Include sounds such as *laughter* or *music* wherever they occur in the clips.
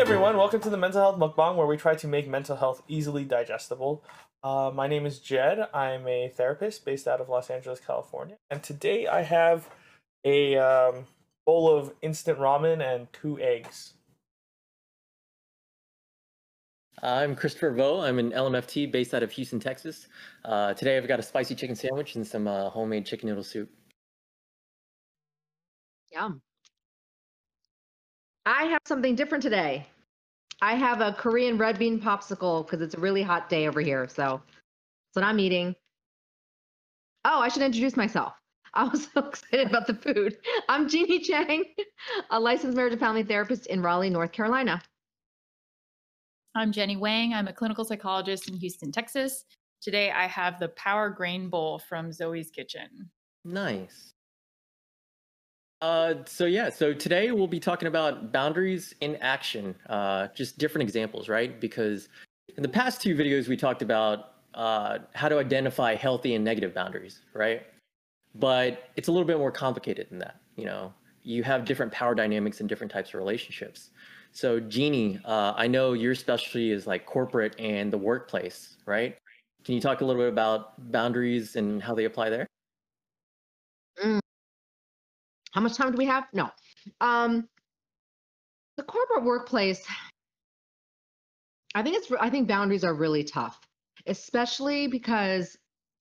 everyone, welcome to the Mental Health Mukbang, where we try to make mental health easily digestible. Uh, my name is Jed. I'm a therapist based out of Los Angeles, California, and today I have a um, bowl of instant ramen and two eggs. I'm Christopher Vo. I'm an LMFT based out of Houston, Texas. Uh, today I've got a spicy chicken sandwich and some uh, homemade chicken noodle soup. Yum. I have something different today. I have a Korean red bean popsicle because it's a really hot day over here. So that's what I'm eating. Oh, I should introduce myself. *laughs* I was so excited about the food. I'm Jeannie Chang, a licensed marriage and family therapist in Raleigh, North Carolina. I'm Jenny Wang. I'm a clinical psychologist in Houston, Texas. Today I have the Power Grain Bowl from Zoe's Kitchen. Nice. Uh, so yeah, so today we'll be talking about boundaries in action, uh, just different examples, right? Because in the past two videos we talked about uh, how to identify healthy and negative boundaries, right? But it's a little bit more complicated than that. You know, you have different power dynamics and different types of relationships. So Jeannie, uh, I know your specialty is like corporate and the workplace, right? Can you talk a little bit about boundaries and how they apply there? How much time do we have? No. Um, the corporate workplace, I think it's. I think boundaries are really tough, especially because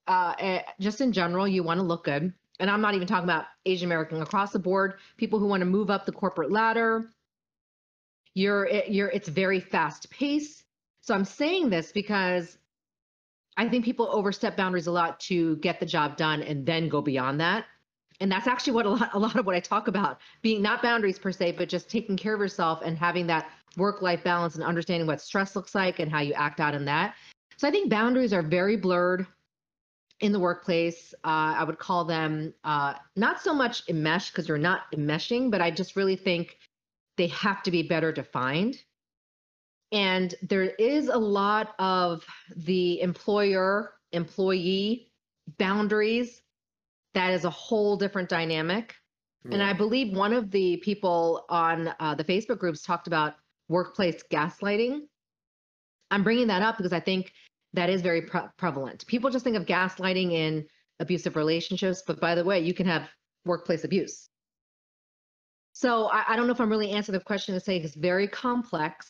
uh, eh, just in general, you want to look good. And I'm not even talking about Asian American across the board. People who want to move up the corporate ladder. You're. eh, You're. It's very fast paced. So I'm saying this because I think people overstep boundaries a lot to get the job done and then go beyond that and that's actually what a lot, a lot of what I talk about being not boundaries per se, but just taking care of yourself and having that work life balance and understanding what stress looks like and how you act out in that. So I think boundaries are very blurred in the workplace. Uh, I would call them uh, not so much enmeshed because you're not enmeshing, but I just really think they have to be better defined. And there is a lot of the employer employee boundaries that is a whole different dynamic. And I believe one of the people on uh, the Facebook groups talked about workplace gaslighting. I'm bringing that up because I think that is very pre- prevalent. People just think of gaslighting in abusive relationships, but by the way, you can have workplace abuse. So I, I don't know if I'm really answering the question to say it's very complex.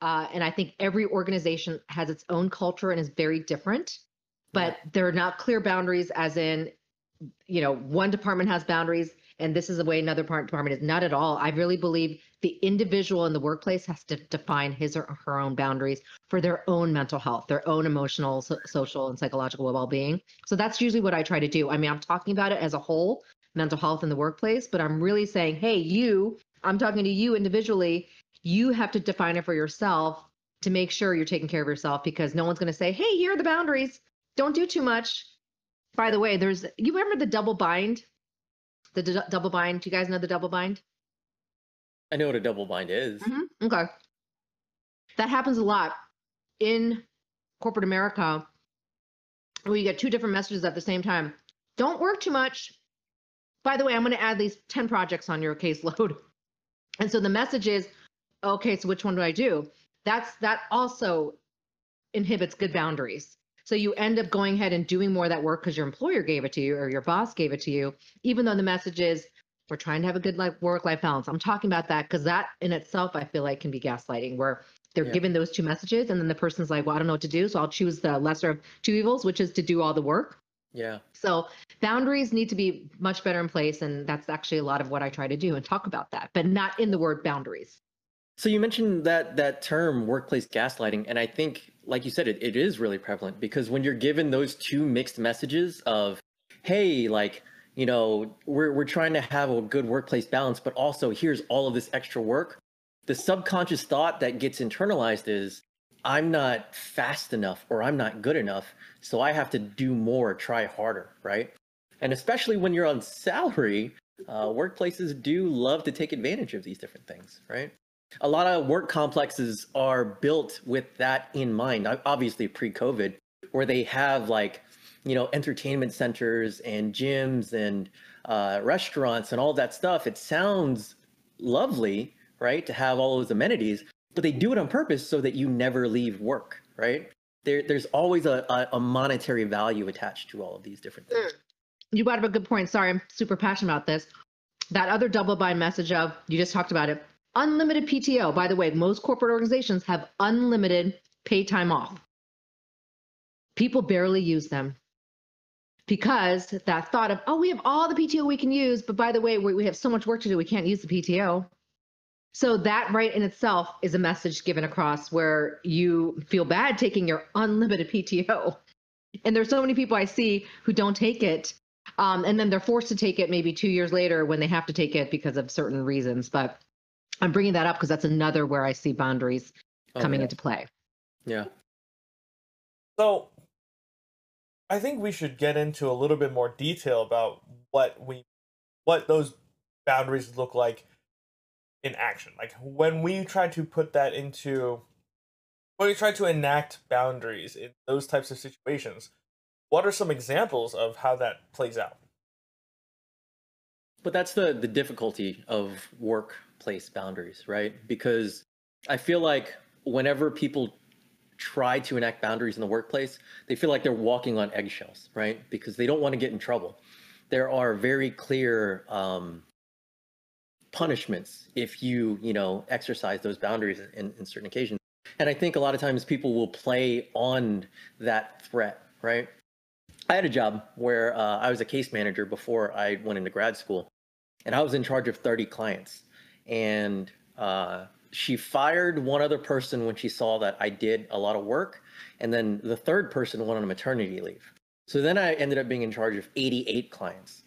Uh, and I think every organization has its own culture and is very different, but there are not clear boundaries, as in you know, one department has boundaries and this is the way another part department is not at all. I really believe the individual in the workplace has to define his or her own boundaries for their own mental health, their own emotional, so- social, and psychological well-being. So that's usually what I try to do. I mean, I'm talking about it as a whole, mental health in the workplace, but I'm really saying, hey, you, I'm talking to you individually. You have to define it for yourself to make sure you're taking care of yourself because no one's going to say, hey, here are the boundaries. Don't do too much. By the way, there's you remember the double bind? The d- double bind. Do you guys know the double bind? I know what a double bind is. Mhm, Okay. That happens a lot in corporate America where you get two different messages at the same time. Don't work too much. By the way, I'm going to add these 10 projects on your caseload. *laughs* And so the message is, okay, so which one do I do? That's that also inhibits good boundaries. So you end up going ahead and doing more of that work because your employer gave it to you or your boss gave it to you, even though the message is we're trying to have a good life work life balance. I'm talking about that because that in itself I feel like can be gaslighting where they're Yeah. given those two messages and then the person's like, well, I don't know what to do, so I'll choose the lesser of two evils, which is to do all the work. Yeah. So boundaries need to be much better in place, and that's actually a lot of what I try to do and talk about that, but not in the word boundaries. So you mentioned that that term workplace gaslighting, and I think, like you said, it, it is really prevalent because when you're given those two mixed messages of, hey, like, you know, we're we're trying to have a good workplace balance, but also here's all of this extra work, the subconscious thought that gets internalized is, I'm not fast enough or I'm not good enough, so I have to do more, try harder, right? And especially when you're on salary, uh, workplaces do love to take advantage of these different things, right? A lot of work complexes are built with that in mind obviously pre-covid where they have like you know entertainment centers and gyms and uh, restaurants and all that stuff it sounds lovely right to have all those amenities but they do it on purpose so that you never leave work, right? There, there's always a, a, monetary value attached to all of these different things. You brought up a good point. Sorry, I'm super passionate about this. That other double bind message of you just talked about it. Unlimited PTO. By the way, most corporate organizations have unlimited pay time off. People barely use them because that thought of, oh, we have all the PTO we can use, but by the way, we, we have so much work to do, we can't use the PTO. So that right in itself is a message given across where you feel bad taking your unlimited PTO. And there's so many people I see who don't take it. Um, and then they're forced to take it maybe two years later when they have to take it because of certain reasons. But I'm bringing that up because that's another where I see boundaries Oh, coming yeah. into play. Yeah. So, I think we should get into a little bit more detail about what we, what those boundaries look like in action. Like when we try to put that into, when we try to enact boundaries in those types of situations, what are some examples of how that plays out? But that's the the difficulty of workplace boundaries, right? Because I feel like whenever people try to enact boundaries in the workplace, they feel like they're walking on eggshells, right? Because they don't want to get in trouble. There are very clear um, punishments if you, you know, exercise those boundaries in, in certain occasions. And I think a lot of times people will play on that threat, right? I had a job where uh, I was a case manager before I went into grad school, and I was in charge of 30 clients. And uh, she fired one other person when she saw that I did a lot of work, and then the third person went on maternity leave. So then I ended up being in charge of 88 clients.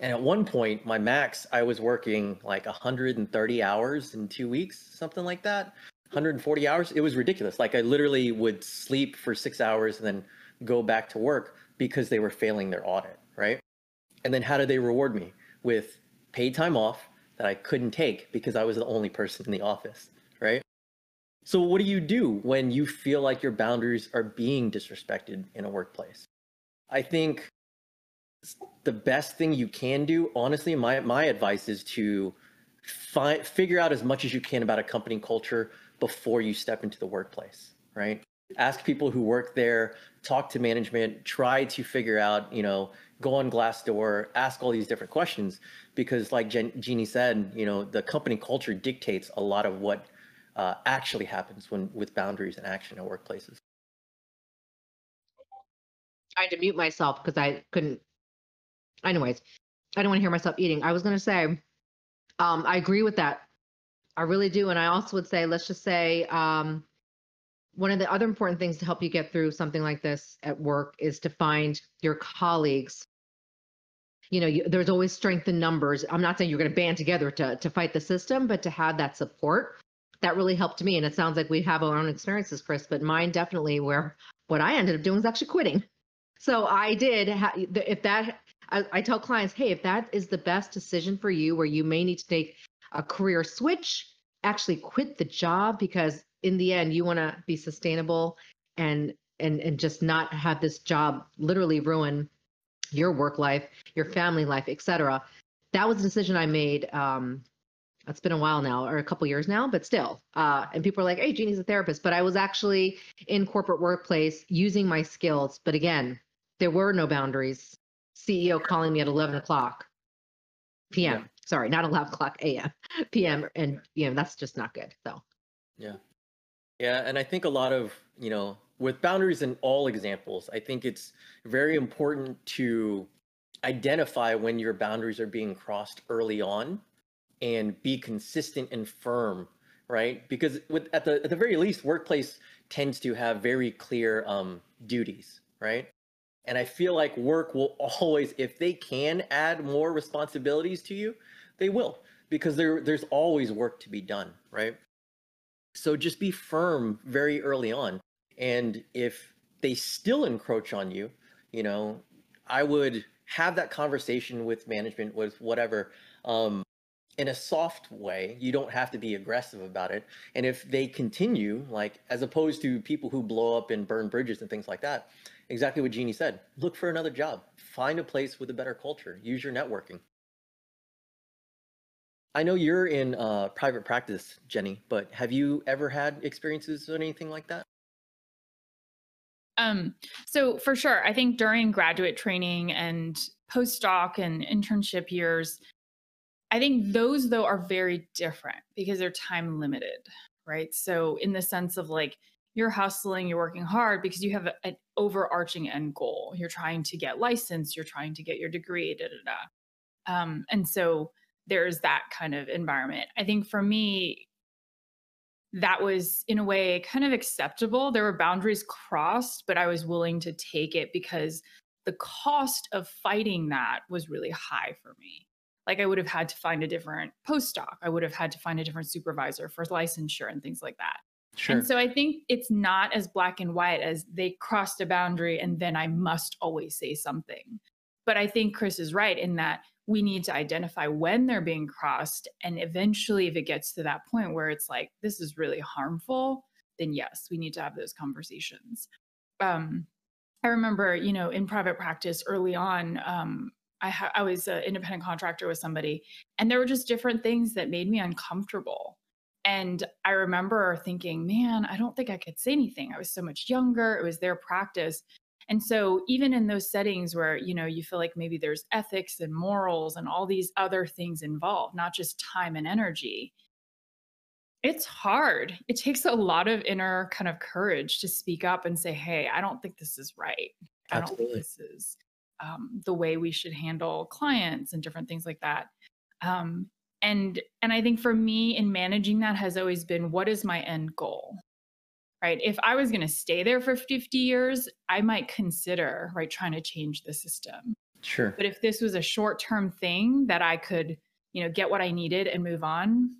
And at one point, my max, I was working like 130 hours in two weeks, something like that. 140 hours. It was ridiculous. Like I literally would sleep for six hours and then go back to work because they were failing their audit, right? And then how did they reward me? With paid time off that I couldn't take because I was the only person in the office, right? So what do you do when you feel like your boundaries are being disrespected in a workplace? I think the best thing you can do, honestly, my my advice is to find figure out as much as you can about a company culture before you step into the workplace, right? Ask people who work there, talk to management, try to figure out, you know, go on Glassdoor, ask all these different questions because like Jen, Jeannie said, you know, the company culture dictates a lot of what uh, actually happens when with boundaries and action in workplaces. I had to mute myself because I couldn't. Anyways, I don't want to hear myself eating. I was going to say, um, I agree with that. I really do. And I also would say, let's just say, um, one of the other important things to help you get through something like this at work is to find your colleagues. You know, you, there's always strength in numbers. I'm not saying you're going to band together to to fight the system, but to have that support that really helped me. And it sounds like we have our own experiences, Chris, but mine definitely where what I ended up doing was actually quitting. So I did. Ha- if that, I, I tell clients, hey, if that is the best decision for you, where you may need to take a career switch, actually quit the job because in the end you want to be sustainable and and and just not have this job literally ruin your work life, your family life, etc. That was a decision I made. Um, it's been a while now, or a couple years now, but still. Uh, and people are like, "Hey, Jeannie's a therapist," but I was actually in corporate workplace using my skills. But again, there were no boundaries. CEO calling me at 11 o'clock p.m. Yeah. Sorry, not 11 o'clock a.m. p.m. And you know that's just not good. So Yeah. Yeah, and I think a lot of, you know, with boundaries in all examples, I think it's very important to identify when your boundaries are being crossed early on and be consistent and firm, right? Because with at the at the very least workplace tends to have very clear um duties, right? And I feel like work will *laughs* always if they can add more responsibilities to you, they will because there there's always work to be done, right? So just be firm very early on. And if they still encroach on you, you know, I would have that conversation with management, with whatever, um, in a soft way. You don't have to be aggressive about it. And if they continue, like as opposed to people who blow up and burn bridges and things like that, exactly what Jeannie said look for another job, find a place with a better culture, use your networking. I know you're in uh, private practice, Jenny, but have you ever had experiences or anything like that? Um, so for sure, I think during graduate training and postdoc and internship years, I think those though are very different because they're time limited, right? So in the sense of like you're hustling, you're working hard because you have an overarching end goal. You're trying to get licensed, you're trying to get your degree, da da da. Um, and so there's that kind of environment. I think for me, that was in a way kind of acceptable. There were boundaries crossed, but I was willing to take it because the cost of fighting that was really high for me. Like I would have had to find a different postdoc. I would have had to find a different supervisor for licensure and things like that. Sure. And so I think it's not as black and white as they crossed a boundary and then I must always say something. But I think Chris is right in that we need to identify when they're being crossed. And eventually, if it gets to that point where it's like, this is really harmful, then yes, we need to have those conversations. Um, I remember, you know, in private practice early on, um, I, ha- I was an independent contractor with somebody, and there were just different things that made me uncomfortable. And I remember thinking, man, I don't think I could say anything. I was so much younger. It was their practice. And so even in those settings where, you know, you feel like maybe there's ethics and morals and all these other things involved, not just time and energy, it's hard. It takes a lot of inner kind of courage to speak up and say, "Hey, I don't think this is right. I don't think this is um, the way we should handle clients and different things like that." Um, and and I think for me in managing that has always been, what is my end goal? Right? If I was going to stay there for 50 years, I might consider, right, trying to change the system. Sure. But if this was a short term thing that I could, you know, get what I needed and move on,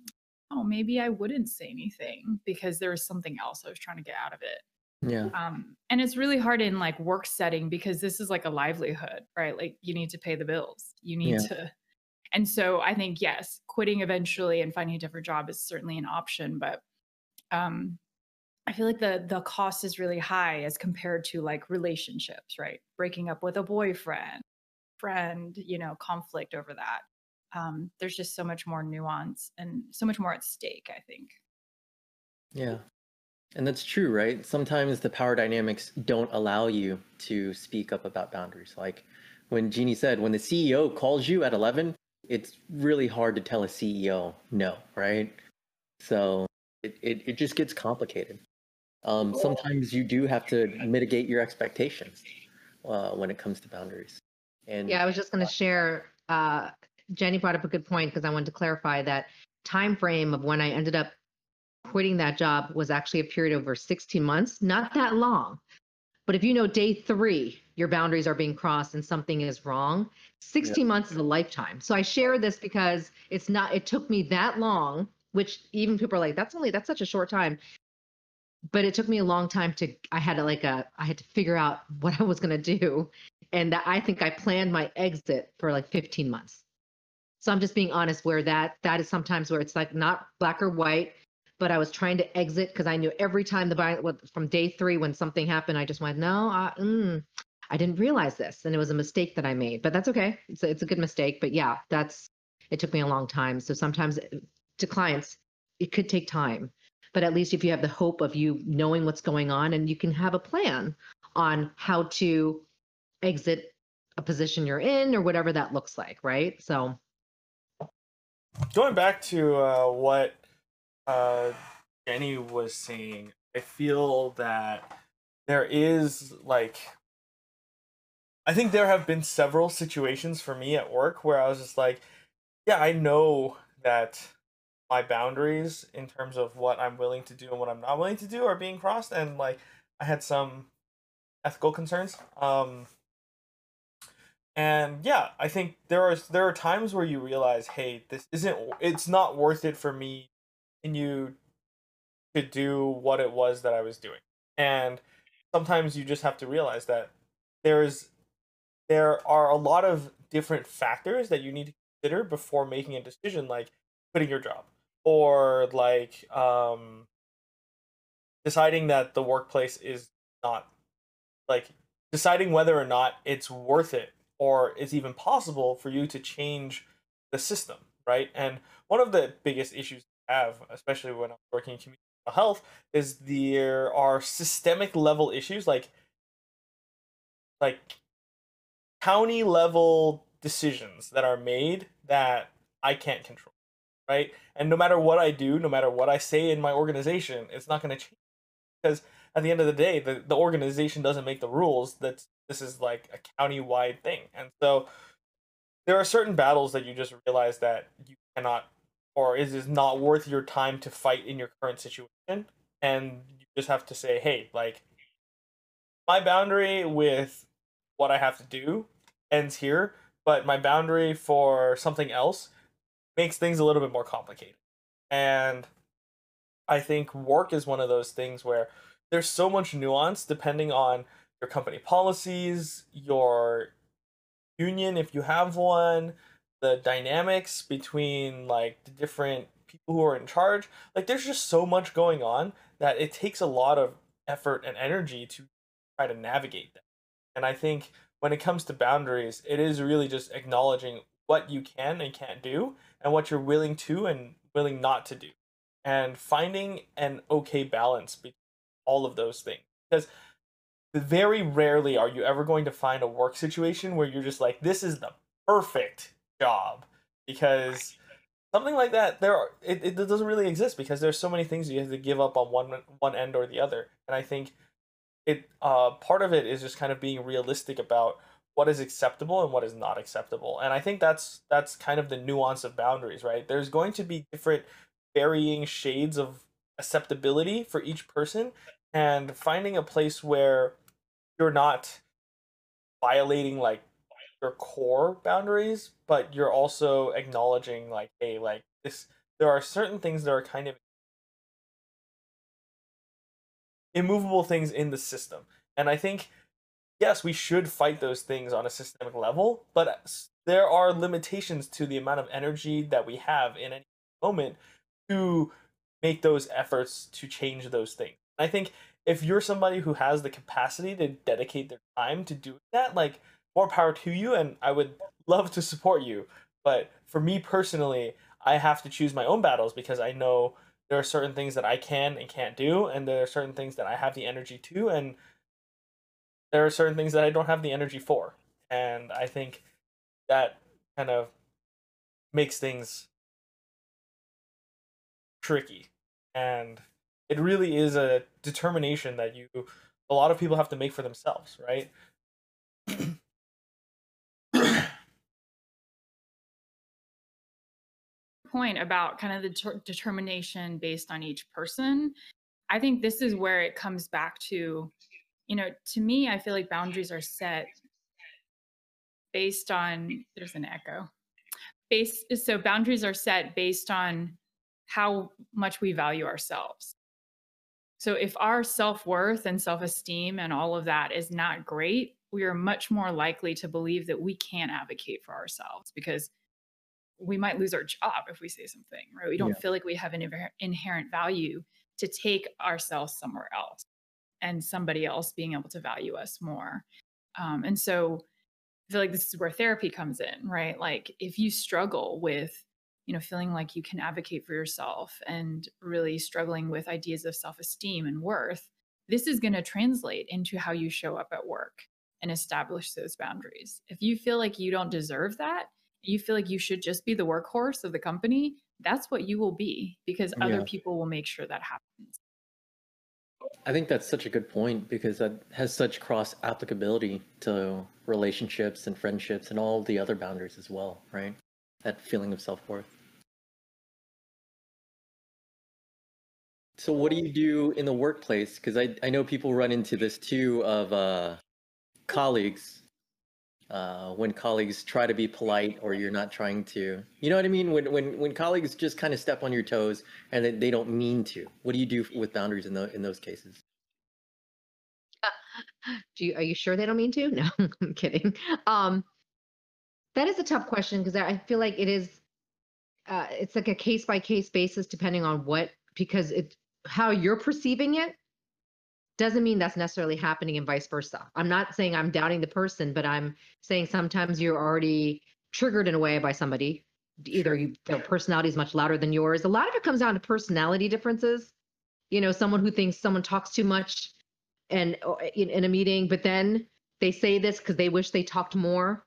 oh, maybe I wouldn't say anything because there was something else I was trying to get out of it. Yeah. Um, and it's really hard in like work setting because this is like a livelihood, right? Like you need to pay the bills. You need yeah. to. And so I think, yes, quitting eventually and finding a different job is certainly an option. But um, I feel like the the cost is really high as compared to like relationships, right? Breaking up with a boyfriend, friend, you know, conflict over that. Um, there's just so much more nuance and so much more at stake, I think. Yeah. And that's true, right? Sometimes the power dynamics don't allow you to speak up about boundaries. Like when Jeannie said, when the CEO calls you at 11, it's really hard to tell a CEO no, right? So it, it, it just gets complicated um, sometimes you do have to mitigate your expectations uh, when it comes to boundaries. And yeah, I was just going to share. Uh, Jenny brought up a good point because I wanted to clarify that time frame of when I ended up quitting that job was actually a period over 16 months, not that long. But if you know day three, your boundaries are being crossed and something is wrong, 16 yeah. months is a lifetime. So I share this because it's not, it took me that long, which even people are like, that's only, that's such a short time but it took me a long time to i had to like a i had to figure out *laughs* what i was going to do. And that i think i planned my exit for like 15 months. So i'm just being honest where that that is sometimes where it's like not black or white but i was trying to exit because i knew every time the buy from day three when something happened i just went no I, mm, I didn't realize this. And it was a mistake that i made but that's okay. It's a, it's a good mistake but yeah that's it took me a long time. So sometimes to clients it could take time but at least if you have the hope of you knowing what's going on and you can have a plan on how to exit a position you're in or whatever that looks like right? So going back to uh, what uh, jenny was saying i feel that there is like i think there have been several situations for me at work where i was just like yeah i know that my boundaries in terms of what I'm willing to do and what I'm not willing to do are being crossed and like I had some ethical concerns. Um and yeah, I think there are there are times where you realize, hey, this isn't it's not worth it for me and you to do what it was that I was doing. And sometimes you just have to realize that there's there are a lot of different factors that you need to consider before making a decision like quitting your job or like um deciding that the workplace is not like deciding whether or not it's worth it or it's even possible for you to change the system right? And one of the biggest issues I have, especially when I'm working in community health, is there are systemic level issues like like county level decisions that are made that I can't control, right? And no matter what I do, no matter what I say in my organization, it's not going to change because at the end of the day, the, the organization doesn't make the rules. That this is like a county wide thing, and so there are certain battles that you just realize that you cannot or is is not worth your time to fight in your current situation, and you just have to say, hey, like my boundary with what I have to do ends here, but my boundary for something else makes things a little bit more complicated. And I think work is one of those things where there's so much nuance depending on your company policies, your union if you have one, the dynamics between like the different people who are in charge. Like there's just so much going on that it takes a lot of effort and energy to try to navigate them. And I think when it comes to boundaries, it is really just acknowledging what you can and can't do and what you're willing to and willing not to do. And finding an okay balance between all of those things. Because very rarely are you ever going to find a work situation where you're just like, this is the perfect job. Because something like that, there are, it, it doesn't really exist because there's so many things you have to give up on one one end or the other. And I think it uh, part of it is just kind of being realistic about what is acceptable and what is not acceptable and i think that's that's kind of the nuance of boundaries right there's going to be different varying shades of acceptability for each person and finding a place where you're not violating like your core boundaries but you're also acknowledging like hey like this there are certain things that are kind of immovable things in the system. And I think, yes, we should fight those things on a systemic level, but there are limitations to the amount of energy that we have in any moment to make those efforts to change those things. I think if you're somebody who has the capacity to dedicate their time to doing that, like more power to you, and I would love to support you. But for me personally, I have to choose my own battles because I know there are certain things that I can and can't do, and there are certain things that I have the energy to, and there are certain things that I don't have the energy for. And I think that kind of makes things tricky. And it really is a determination that you a lot of people have to make for themselves, right? point about kind of the ter- determination based on each person, I think this is where it comes back to, you know, to me, I feel like boundaries are set based on, there's an echo. Base, so boundaries are set based on how much we value ourselves. So if our self worth and self esteem and all of that is not great, we are much more likely to believe that we can't advocate for ourselves because we might lose our job if we say something, right? We don't yeah. feel like we have an inherent value to take ourselves somewhere else and somebody else being able to value us more. Um, and so I feel like this is where therapy comes in, right? Like if you struggle with, you know, feeling like you can advocate for yourself and really struggling with ideas of self esteem and worth, this is going to translate into how you show up at work and establish those boundaries. If you feel like you don't deserve that, you feel like you should just be the workhorse of the company, that's what you will be because other yeah. people will make sure that happens. I think that's such a good point because that has such cross applicability to relationships and friendships and all the other boundaries as well, right? That feeling of self worth. So, what do you do in the workplace? Because I, I know people run into this too of uh, colleagues uh, when colleagues try to be polite or you're not trying to you know what i mean? When when when colleagues just kind of step on your toes and they, they don't mean to. What do you do with boundaries in, the, in those cases? *laughs* Do you, are you sure they don't mean to? *laughs* No i'm kidding. Um that is a tough question because i feel like it is uh, it's like a case by case basis depending on what because it how you're perceiving it doesn't mean that's necessarily happening and vice versa. I'm not saying I'm doubting the person, but I'm saying sometimes you're already triggered in a way by somebody either you, their personality is much louder than yours. A lot of it comes down to personality differences. You know, someone who thinks someone talks too much and uh, in, in a meeting, but then they say this because they wish they talked more.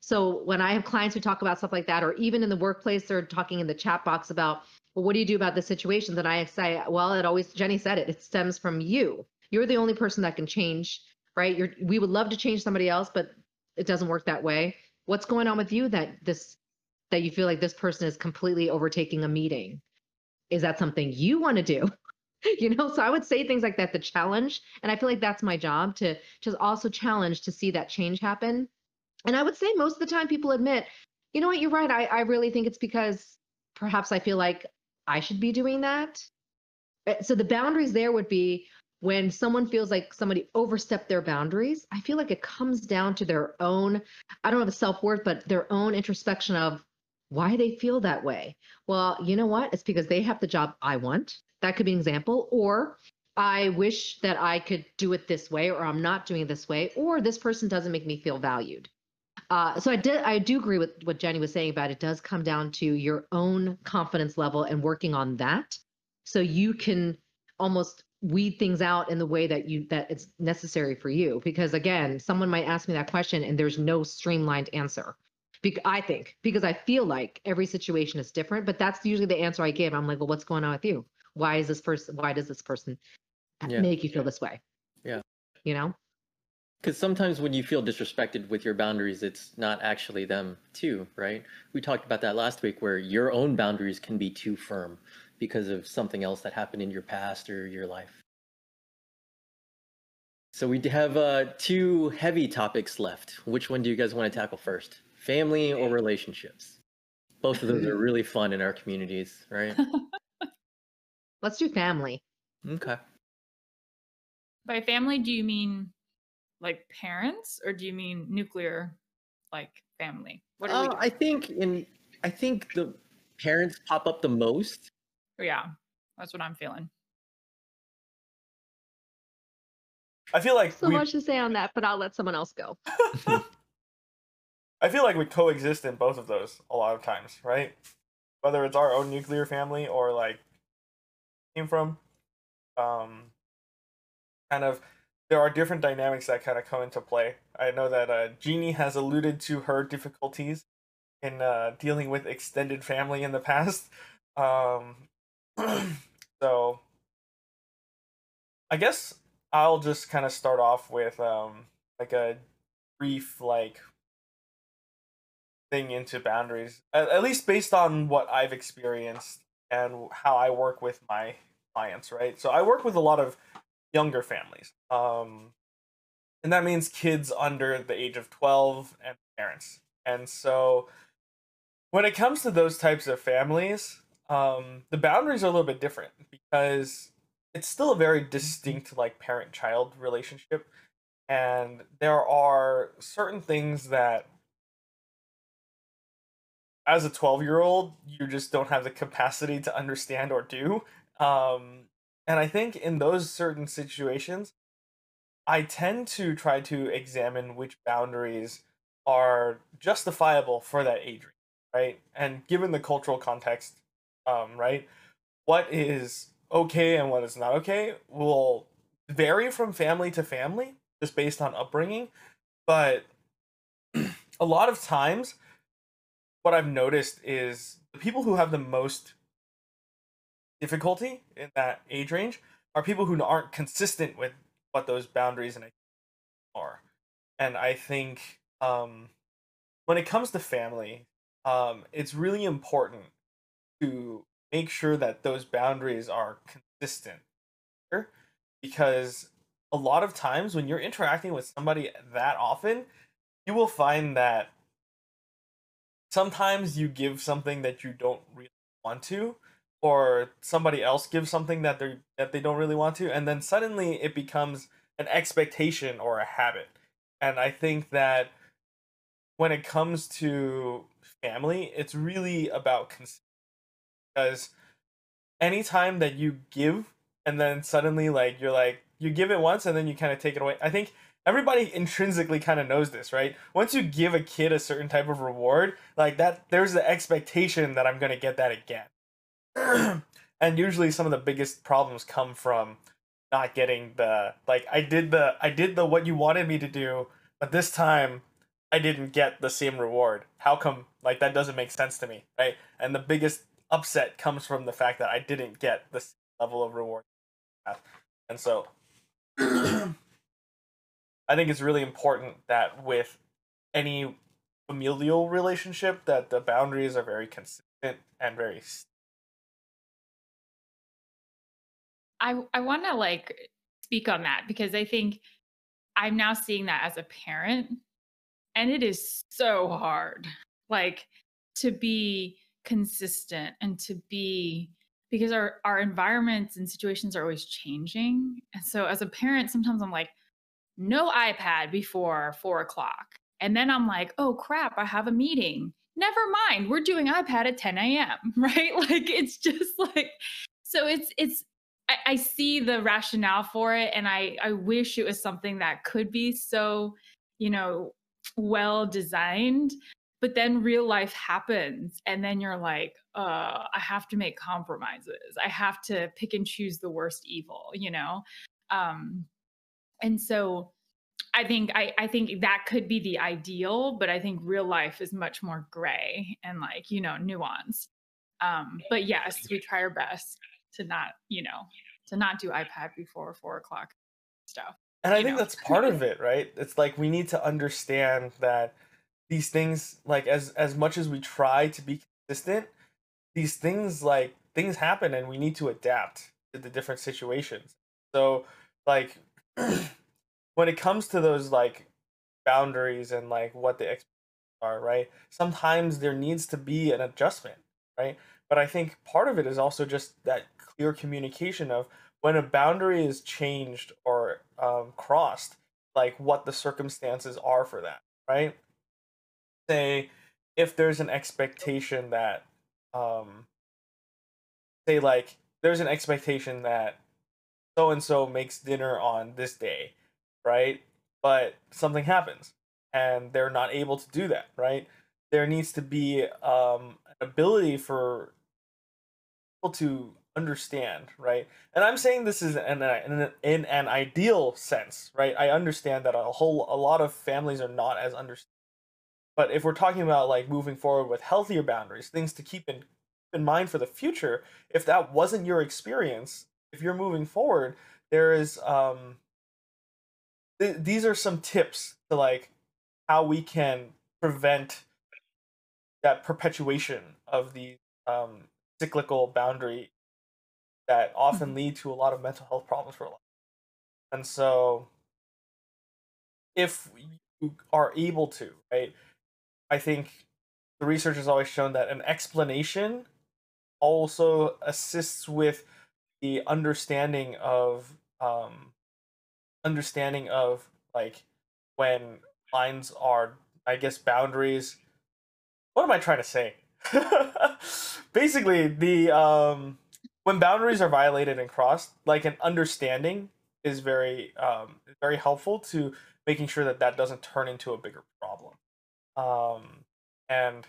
So when I have clients who talk about stuff like that, or even in the workplace, they're talking in the chat box about, well, what do you do about this situation? Then I say, well, it always, Jenny said it, it stems from you. You're the only person that can change, right? You're, we would love to change somebody else, but it doesn't work that way. What's going on with you that this, that you feel like this person is completely overtaking a meeting? Is that something you want to do? *laughs* you know so i would say things like that the challenge and i feel like that's my job to to also challenge to see that change happen and i would say most of the time people admit you know what you're right i, I really think it's because perhaps i feel like i should be doing that eh, so the boundaries there would be when someone feels like somebody overstepped their boundaries i feel like it comes down to their own i don't have a self-worth but their own introspection of why they feel that way well you know what it's because they have the job i want that could be an example. Or I wish that I could do it this way, or I'm not doing it this way, or this person doesn't make me feel valued. Uh, so I did. I do agree with what Jenny was saying about it. Does come down to your own confidence level and working on that, so you can almost weed things out in the way that you that it's necessary for you. Because again, someone might ask me that question and there's no streamlined answer. Be- I think because I feel like every situation is different, but that's usually the answer I give. I'm like, well, what's going on with you? why is this person why does this person yeah. make you feel this way yeah you know because sometimes when you feel disrespected with your boundaries it's not actually them too right we talked about that last week where your own boundaries can be too firm because of something else that happened in your past or your life so we have uh, two heavy topics left which one do you guys want to tackle first family or relationships both of those are really fun in our communities right *laughs* Let's do family. Okay. By family, do you mean like parents or do you mean nuclear like family? What uh, we I think in I think the parents pop up the most. Yeah, that's what I'm feeling. I feel like so we... much to say on that, but I'll let someone else go. *laughs* I feel like we coexist in both of those a lot of times, right? Whether it's our own nuclear family or like came from. Um, kind of, there are different dynamics that kind of come into play. I know that uh, Jeannie has alluded to her difficulties in uh, dealing with extended family in the past. Um, *clears throat* so, I guess I'll just kind of start off with um, like a brief like thing into boundaries, at, at least based on what I've experienced and how I work with my clients, right? So I work with a lot of younger families. Um, and that means kids under the age of 12 and parents. And so when it comes to those types of families, um, the boundaries are a little bit different because it's still a very distinct like parent child relationship and there are certain things that as a 12 year old you just don't have the capacity to understand or do um, and I think in those certain situations, I tend to try to examine which boundaries are justifiable for that age range, right? And given the cultural context, um, right, what is okay and what is not okay will vary from family to family just based on upbringing. But *clears throat* a lot of times, what I've noticed is the people who have the most difficulty in that age range are people who aren't consistent with what those boundaries and are. And I think um, when it comes to family, um, it's really important to make sure that those boundaries are consistent because a lot of times when you're interacting with somebody that often, you will find that sometimes you give something that you don't really want to or somebody else gives something that they that they don't really want to and then suddenly it becomes an expectation or a habit. And i think that when it comes to family it's really about consent because anytime that you give and then suddenly like you're like you give it once and then you kind of take it away i think everybody intrinsically kind of knows this, right? Once you give a kid a certain type of reward, like that, there's the expectation that I'm gonna get that again. *clears throat* and usually, some of the biggest problems come from not getting the like I did the I did the what you wanted me to do, but this time I didn't get the same reward. How come like that doesn't make sense to me, right? And the biggest upset comes from the fact that I didn't get the level of reward. And so *clears throat* I think it's really important that with any familial relationship that the boundaries are very consistent and very I I want to like speak on that because I think I'm now seeing that as a parent and it is so hard like to be consistent and to be because our our environments and situations are always changing. And so as a parent sometimes i'm like no ipad before four o'clock. And then i'm like oh crap i have a meeting. Never mind we're doing ipad at 10 a.m *laughs* right? Like it's just *laughs* like so it's it's I, I see the rationale for it and i i wish it was something that could be so you know well designed but then real life happens and then you're like uh i have to make compromises i have to pick and choose the worst evil you know um and so i think i i think that could be the ideal but i think real life is much more gray and like you know nuance um but yes we try our best to not you know to not do ipad before four o'clock stuff and I think know. that's part of it, right? It's like we need to understand that these things, like as as much as we try to be consistent, these things like things happen and we need to adapt to the different situations. So like *clears throat* when it comes to those like boundaries and like what the expectations are, right? Sometimes there needs to be an adjustment, right? But I think part of it is also just that clear communication of when a boundary is changed or um, crossed, like what the circumstances are for that, right? Say if there's an expectation that, um, say like there's an expectation that so and so makes dinner on this day, right? But something happens and they're not able to do that, right? There needs to be um, an ability for people to understand, right? And I'm saying this is in, in, in an ideal sense, right? I understand that a whole a lot of families are not as understood. But if we're talking about like moving forward with healthier boundaries, things to keep in in mind for the future, if that wasn't your experience, if you're moving forward, there is um th- these are some tips to like how we can prevent that perpetuation of the um cyclical boundary that often mm-hmm. lead to a lot of mental health problems for a lot. And so, if you are able to, right, I think the research has always shown that an explanation also assists with the understanding of um, understanding of like when lines are, I guess, boundaries. What am I trying to say? *laughs* Basically, the um, when boundaries are violated and crossed, like an understanding is very um, very helpful to making sure that that doesn't turn into a bigger problem. Um, and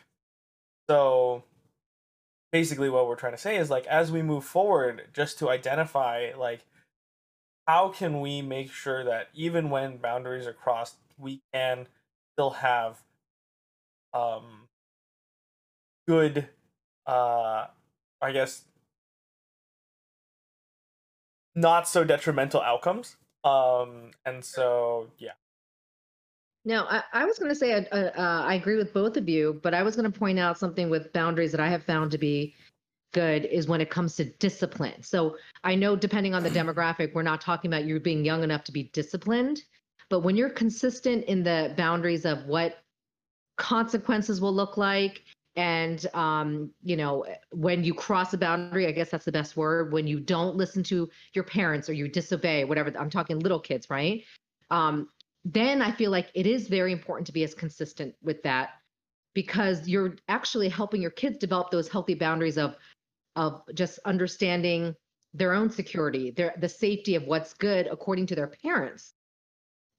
so basically what we're trying to say is like as we move forward just to identify like how can we make sure that even when boundaries are crossed we can still have um good uh i guess not so detrimental outcomes. Um, and so yeah. Now, I, I was going to say uh, uh, I agree with both of you, but I was going to point out something with boundaries that I have found to be good is when it comes to discipline. So I know depending on the demographic, we're not talking about you being young enough to be disciplined, but when you're consistent in the boundaries of what consequences will look like and um, you know when you cross a boundary i guess that's the best word when you don't listen to your parents or you disobey whatever i'm talking little kids right um, then i feel like it is very important to be as consistent with that because you're actually helping your kids develop those healthy boundaries of of just understanding their own security their the safety of what's good according to their parents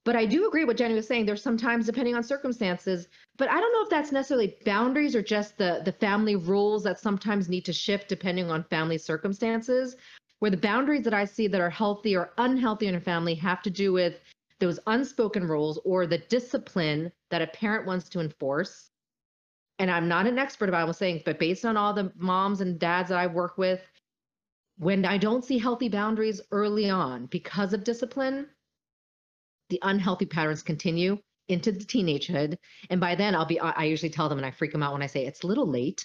But I do agree with what Jenny was saying. There's sometimes depending on circumstances, but I don't know if that's necessarily boundaries or just the the family rules that sometimes need to shift depending on family circumstances. Where the boundaries that I see that are healthy or unhealthy in a family have to do with those unspoken rules or the discipline that a parent wants to enforce. And I'm not an expert about I'm saying, but based on all the moms and dads that I work with, when I don't see healthy boundaries early on because of discipline, the unhealthy patterns continue into the teenagehood. And by then, I'll be, I usually tell them and I freak them out when I say it's a little late.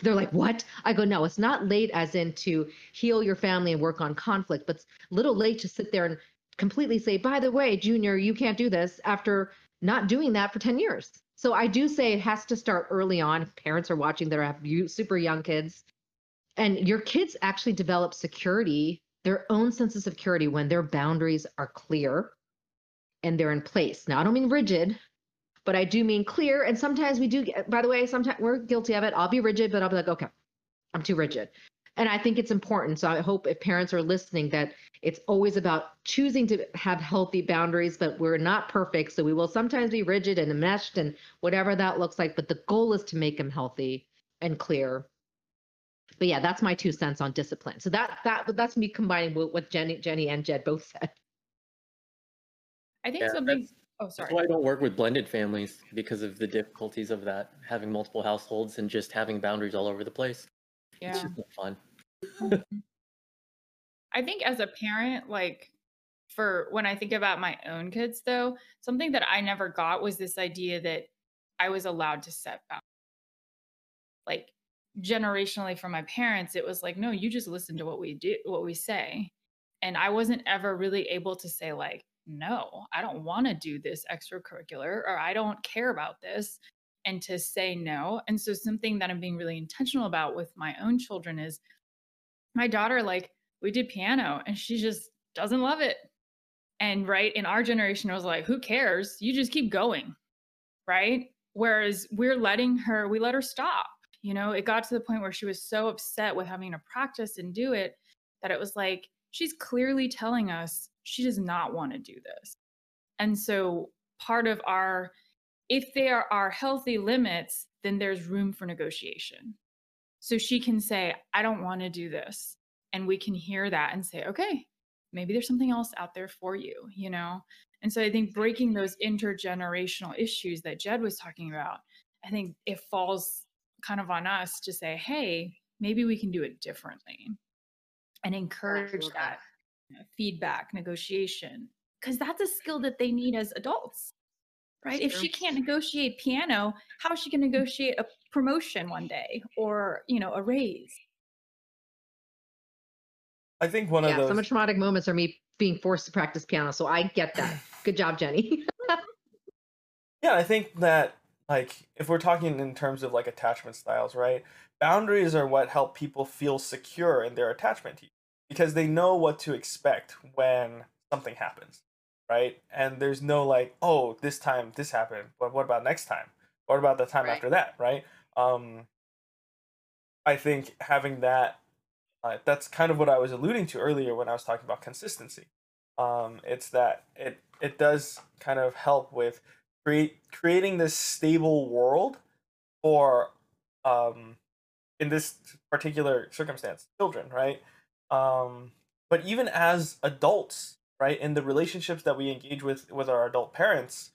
They're like, what? I go, no, it's not late as in to heal your family and work on conflict, but it's a little late to sit there and completely say, by the way, Junior, you can't do this after not doing that for 10 years. So I do say it has to start early on. Parents are watching that have super young kids, and your kids actually develop security, their own sense of security when their boundaries are clear and they're in place. Now, I don't mean rigid, but I do mean clear. And sometimes we do, by the way, sometimes we're guilty of it. I'll be rigid, but I'll be like, okay, I'm too rigid. And I think it's important. So I hope if parents are listening that it's always about choosing to have healthy boundaries, but we're not perfect. So we will sometimes be rigid and enmeshed and whatever that looks like. But the goal is to make them healthy and clear. But yeah, that's my two cents on discipline. So that that that's me combining what Jenny, Jenny and Jed both said. I think yeah, something. Oh, sorry. That's why I don't work with blended families because of the difficulties of that, having multiple households and just having boundaries all over the place. Yeah. It's just not fun. Mm-hmm. *laughs* I think as a parent, like for when I think about my own kids, though, something that I never got was this idea that I was allowed to set boundaries. Like generationally from my parents, it was like, no, you just listen to what we do, what we say. And I wasn't ever really able to say, like, no, I don't want to do this extracurricular or I don't care about this and to say no. And so something that I'm being really intentional about with my own children is my daughter like we did piano and she just doesn't love it. And right in our generation it was like who cares? You just keep going. Right? Whereas we're letting her we let her stop. You know, it got to the point where she was so upset with having to practice and do it that it was like she's clearly telling us she does not want to do this. And so part of our, if there are healthy limits, then there's room for negotiation. So she can say, I don't want to do this. And we can hear that and say, okay, maybe there's something else out there for you, you know? And so I think breaking those intergenerational issues that Jed was talking about, I think it falls kind of on us to say, hey, maybe we can do it differently and encourage that feedback, negotiation, because that's a skill that they need as adults, right? Sure. If she can't negotiate piano, how is she going to mm. negotiate a promotion one day or, you know, a raise? I think one yeah, of those. Some traumatic moments are me being forced to practice piano. So I get that. Good job, Jenny. *laughs* yeah, I think that, like, if we're talking in terms of like attachment styles, right? Boundaries are what help people feel secure in their attachment to you because they know what to expect when something happens, right? And there's no like, oh, this time this happened, but what about next time? What about the time right. after that, right? Um, I think having that, uh, that's kind of what I was alluding to earlier when I was talking about consistency. Um, it's that it it does kind of help with create creating this stable world for um, in this particular circumstance, children, right? Um, but even as adults, right, in the relationships that we engage with with our adult parents,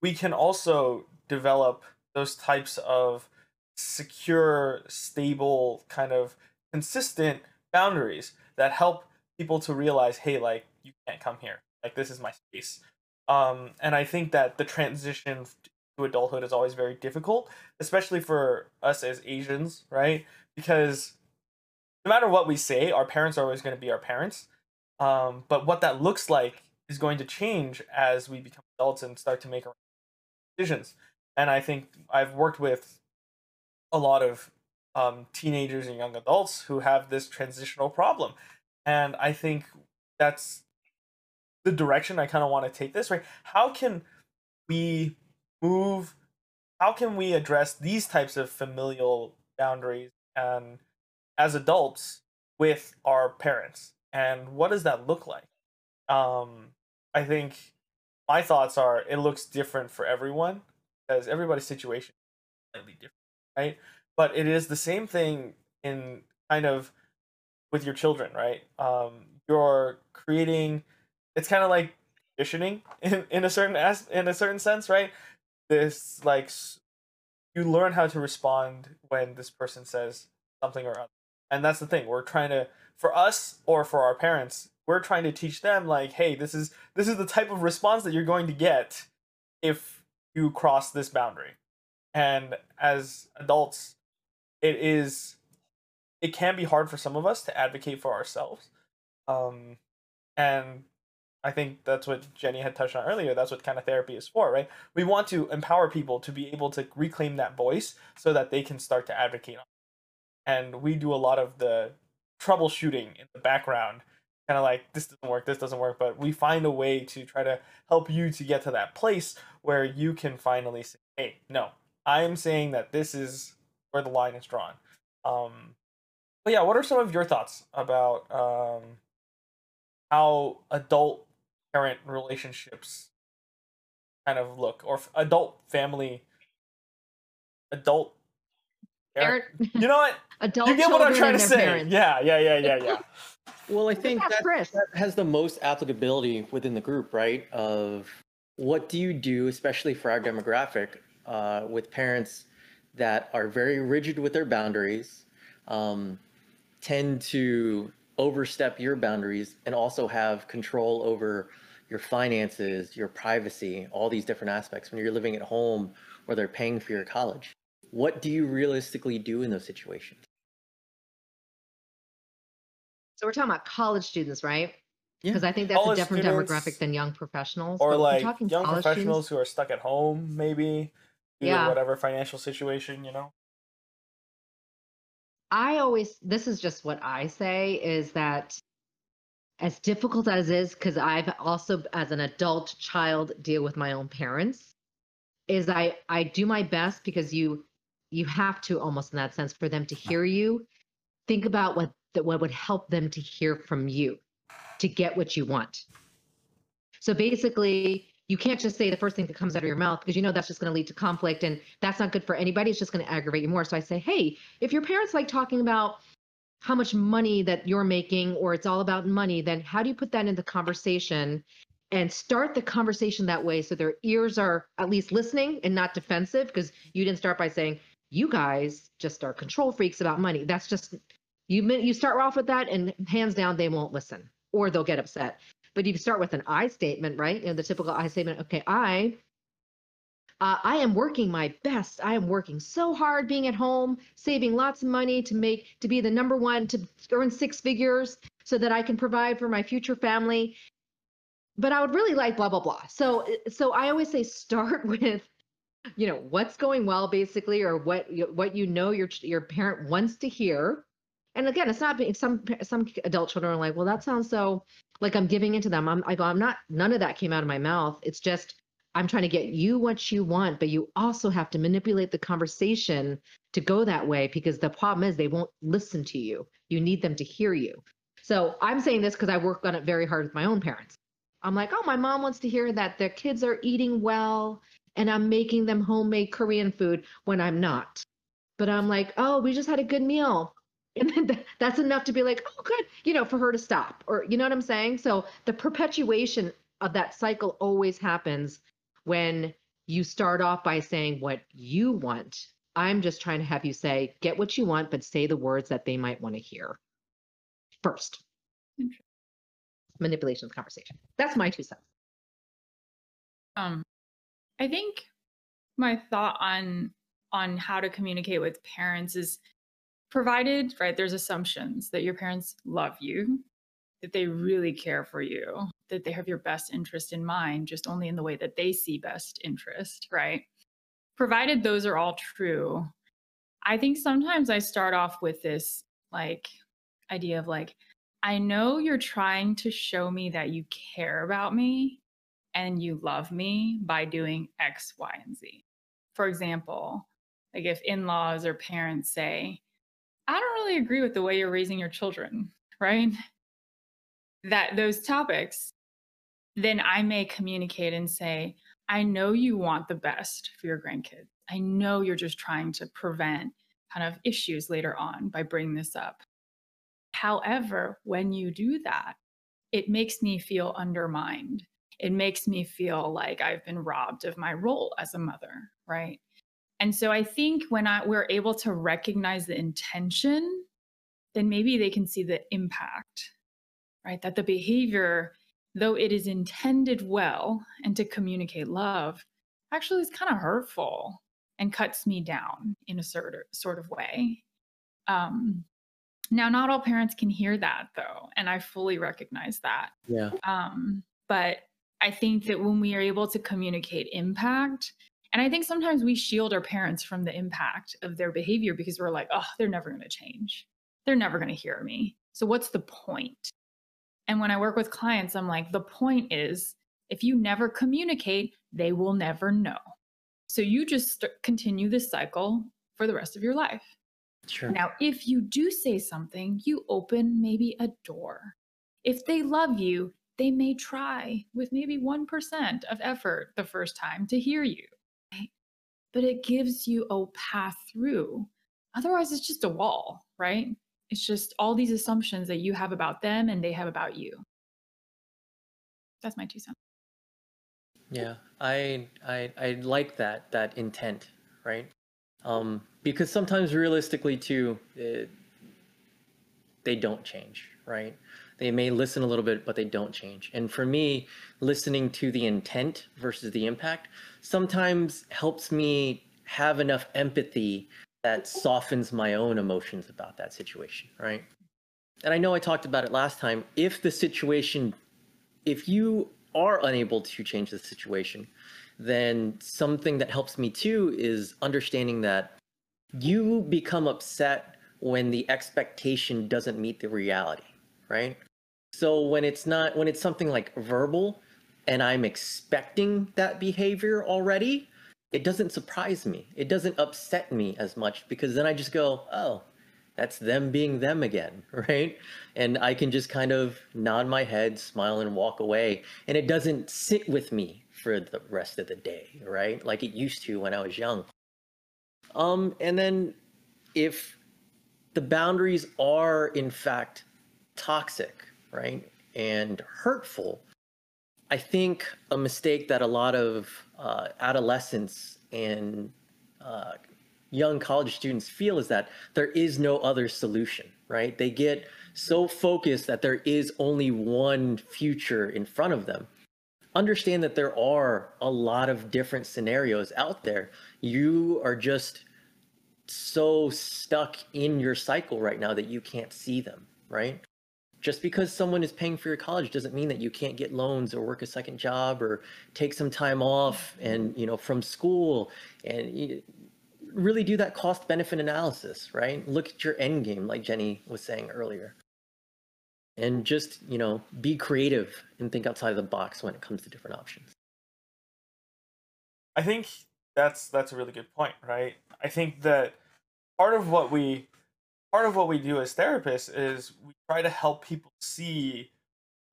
we can also develop those types of secure, stable, kind of consistent boundaries that help people to realize, hey, like you can't come here. Like this is my space. Um, and I think that the transition to adulthood is always very difficult, especially for us as Asians, right? Because no matter what we say, our parents are always going to be our parents. Um, but what that looks like is going to change as we become adults and start to make our decisions. And I think I've worked with a lot of um, teenagers and young adults who have this transitional problem. And I think that's the direction I kind of want to take this, right? How can we move? How can we address these types of familial boundaries and as adults with our parents and what does that look like um i think my thoughts are it looks different for everyone because everybody's situation is slightly different, right? But it is the same thing in kind of with your children, right? Um, you're creating. It's kind of like conditioning *laughs* in, in a certain as in a certain sense, right? This like you learn how to respond when this person says something or other, and that's the thing. We're trying to for us or for our parents, we're trying to teach them like, hey, this is this is the type of response that you're going to get if you cross this boundary. And as adults, it is it can be hard for some of us to advocate for ourselves. Um and I think that's what Jenny had touched on earlier. That's what kind of therapy is for, right? We want to empower people to be able to reclaim that voice so that they can start to advocate. And we do a lot of the troubleshooting in the background, kind of like this doesn't work, this doesn't work, but we find a way to try to help you to get to that place where you can finally say, hey, no, I'm saying that this is where the line is drawn. Um, but yeah, what are some of your thoughts about um, how adult parent relationships kind of look or adult family adult parent, you know what *laughs* adult you get what i'm trying to say parents. yeah yeah yeah yeah yeah *laughs* Well, I think that, that has the most applicability within the group, right? Of what do you do, especially for our demographic, uh, with parents that are very rigid with their boundaries, um, tend to overstep your boundaries, and also have control over your finances, your privacy, all these different aspects when you're living at home or they're paying for your college. What do you realistically do in those situations? So we're talking about college students, right? Yeah. Because I think that's College a different demographic than young professionals. or but we're like talking young college professionals students, who are stuck at home maybe due Yeah. to whatever financial situation you know I always this is just what I say is that as difficult as it is, because I've also as an adult child deal with my own parents, is I I do my best because you you have to almost in that sense for them to hear you. Think about what that what would help them to hear from you to get what you want. So basically, you can't just say the first thing that comes out of your mouth because you know that's just going to lead to conflict and that's not good for anybody. It's just going to aggravate you more. So I say, hey, if your parents like talking about how much money that you're making or it's all about money, then how do you put that into the conversation and start the conversation that way so their ears are at least listening and not defensive because you didn't start by saying you guys just are control freaks about money. That's just you you start off with that and hands down they won't listen or they'll get upset. But you start with an I statement, right? You know, the typical I statement. Okay, I uh, I am working my best. I am working so hard being at home, saving lots of money to make to be the number one to earn six figures so that I can provide for my future family. But I would really like blah blah blah. So so I always say start *laughs* with you know what's going well basically or what what you know your your parent wants to hear. And again, it's not being some some adult children are like, well, that sounds so like I'm giving into them. I'm I go, I'm not. None of that came out of my mouth. It's just I'm trying to get you what you want, but you also have to manipulate the conversation to go that way because the problem is they won't listen to you. You need them to hear you. So I'm saying this because I work on it very hard with my own parents. I'm like, oh, my mom wants to hear that their kids are eating well and I'm making them homemade Korean food when I'm not. But I'm like, oh, we just had a good meal. *laughs* And then th- that's enough to be like, oh, good, you know, for her to stop. Or, you know what I'm saying? So the perpetuation of that cycle always happens when you start off by saying what you want. I'm just trying to have you say, get what you want, but say the words that they might want to hear first. Manipulation of conversation. That's my two cents. Um, I think my thought on on how to communicate with parents is provided right there's assumptions that your parents love you that they really care for you that they have your best interest in mind just only in the way that they see best interest right? Provided those are all true i think sometimes i start off with this like idea of like i know you're trying to show me that you care about me and you love me by doing X, Y, and Z. For example, like if in laws or parents say, I don't really agree with the way you're raising your children, right? That those topics then I may communicate and say, I know you want the best for your grandkids. I know you're just trying to prevent kind of issues later on by bringing this up. However, when you do that, it makes me feel undermined. It makes me feel like I've been robbed of my role as a mother, right? And so I think when I we're able to recognize the intention, then maybe they can see the impact, right? That the behavior, though it is intended well and to communicate love, actually is kind of hurtful and cuts me down in a sort of, sort of way. Um, now, not all parents can hear that though, and I fully recognize that. Yeah. Um, but I think that when we are able to communicate impact, and I think sometimes we shield our parents from the impact of their behavior because we're like, oh, they're never going to change. They're never going to hear me. So, what's the point? And when I work with clients, I'm like, the point is if you never communicate, they will never know. So, you just continue this cycle for the rest of your life. Sure. Now, if you do say something, you open maybe a door. If they love you, they may try with maybe 1% of effort the first time to hear you but it gives you a path through. Otherwise, it's just a wall, right? It's just all these assumptions that you have about them and they have about you. That's my two cents. Yeah, I I I like that that intent, right? Um, because sometimes realistically too, it, they don't change, right? They may listen a little bit, but they don't change. And for me, listening to the intent versus the impact sometimes helps me have enough empathy that softens my own emotions about that situation, right? And I know I talked about it last time. If the situation, if you are unable to change the situation, then something that helps me too is understanding that you become upset when the expectation doesn't meet the reality, right? So when it's not when it's something like verbal and I'm expecting that behavior already, it doesn't surprise me. It doesn't upset me as much because then I just go, "Oh, that's them being them again, *laughs* right? And I can just kind of nod my head, smile, and walk away. And it doesn't sit with me for the rest of the day, right? Like it used to when I was young. Um, and then if the boundaries are in fact toxic, right, and hurtful, I think a mistake that a lot of uh, adolescents and uh, young college students feel is that there is no other solution, right? They get so focused that there is only one future in front of them. Understand that there are a lot of different scenarios out there. You are just so stuck in your cycle right now that you can't see them, right? Just because someone is paying for your college doesn't mean that you can't get loans or work a second job or take some time off and you know from school. And really do that cost benefit analysis right? Look at your end game like jenny was saying earlier. And just you know be creative and think outside of the box when it comes to different options. I think that's that's a really good point right? I think that part of what we part of what we do as therapists is we try to help people see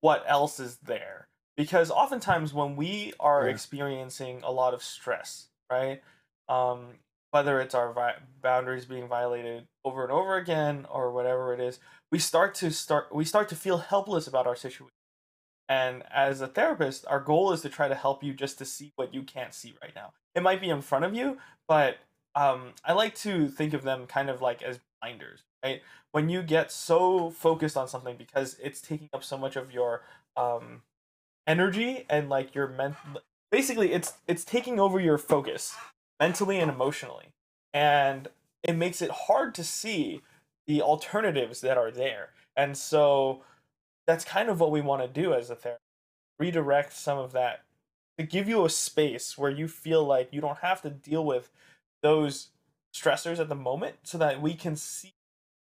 what else is there. Because oftentimes when we are yeah. experiencing a lot of stress right um, whether it's our vi- boundaries being violated over and over again or whatever it is we start to start we start to feel helpless about our situation. And as a therapist our goal is to try to help you just to see what you can't see right now. It might be in front of you but um, i like to think of them kind of like as blinders right? When you get so focused on something because it's taking up so much of your um, energy and like your men basically it's it's taking over your focus mentally and emotionally and it makes it hard to see the alternatives that are there and so that's kind of what we want to do as a therapist redirect some of that to give you a space where you feel like you don't have to deal with those stressors at the moment so that we can see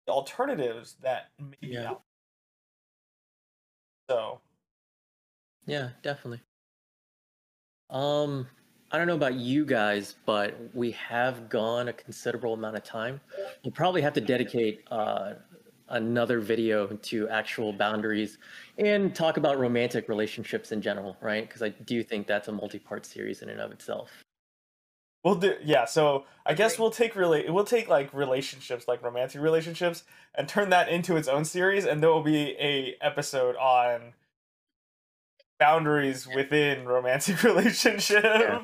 alternatives that may be yeah. out. So yeah, definitely. Um, I don't know about you guys, but we have gone a considerable amount of time. We'll probably have to dedicate uh, another video to actual boundaries and talk about romantic relationships in general, right? Because I do think that's a multi-part series in and of itself. We'll do yeah. So I guess we'll take really we'll take like relationships, like romantic relationships, and turn that into its own series, and there will be a episode on boundaries within romantic *laughs* relationships yeah.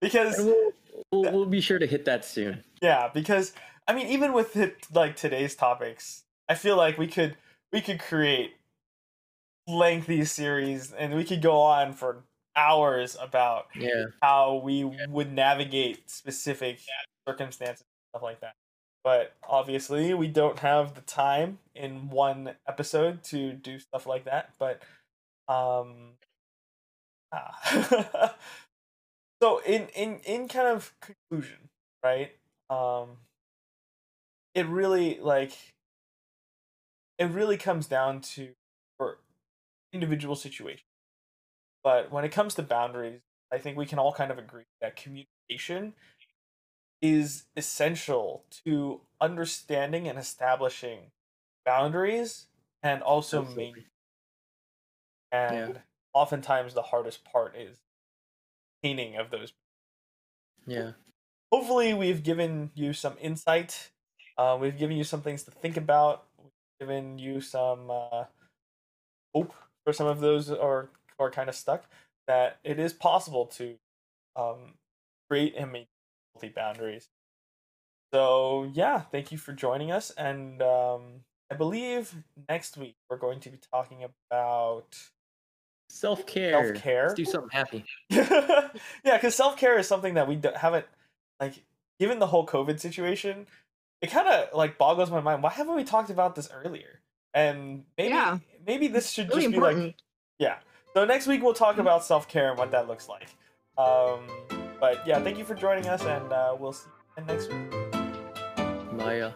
because we'll, we'll, we'll be sure to hit that soon. Yeah, because I mean, even with it, like today's topics, I feel like we could we could create lengthy series, and we could go on for hours about yeah. how we yeah. would navigate specific circumstances stuff like that. But obviously, we don't have the time in one episode to do stuff like that. But um, ah. *laughs* so in in in kind of conclusion, right? Um, it really like it really comes down to for individual situations but when it comes to boundaries, I think we can all kind of agree that communication is essential to understanding and establishing boundaries and also maintaining. And yeah. oftentimes the hardest part is maintaining of those. Yeah. Hopefully, we've given you some insight. Uh, we've given you some things to think about. We've given you some uh, hope for some of those or are kind of stuck, that it is possible to um, create and maintain healthy boundaries. So yeah, thank you for joining us, and um, I believe next week we're going to be talking about self care. Self care. Let's do something happy. *laughs* yeah, because self care is something that we haven't like given the whole COVID situation. It kind of like boggles my mind. Why haven't we talked about this earlier? And maybe yeah. maybe this should really just important. be like yeah so next week we'll talk about self care and what that looks like. Um, but yeah, thank you for joining us, and uh, we'll see you next week. Maya.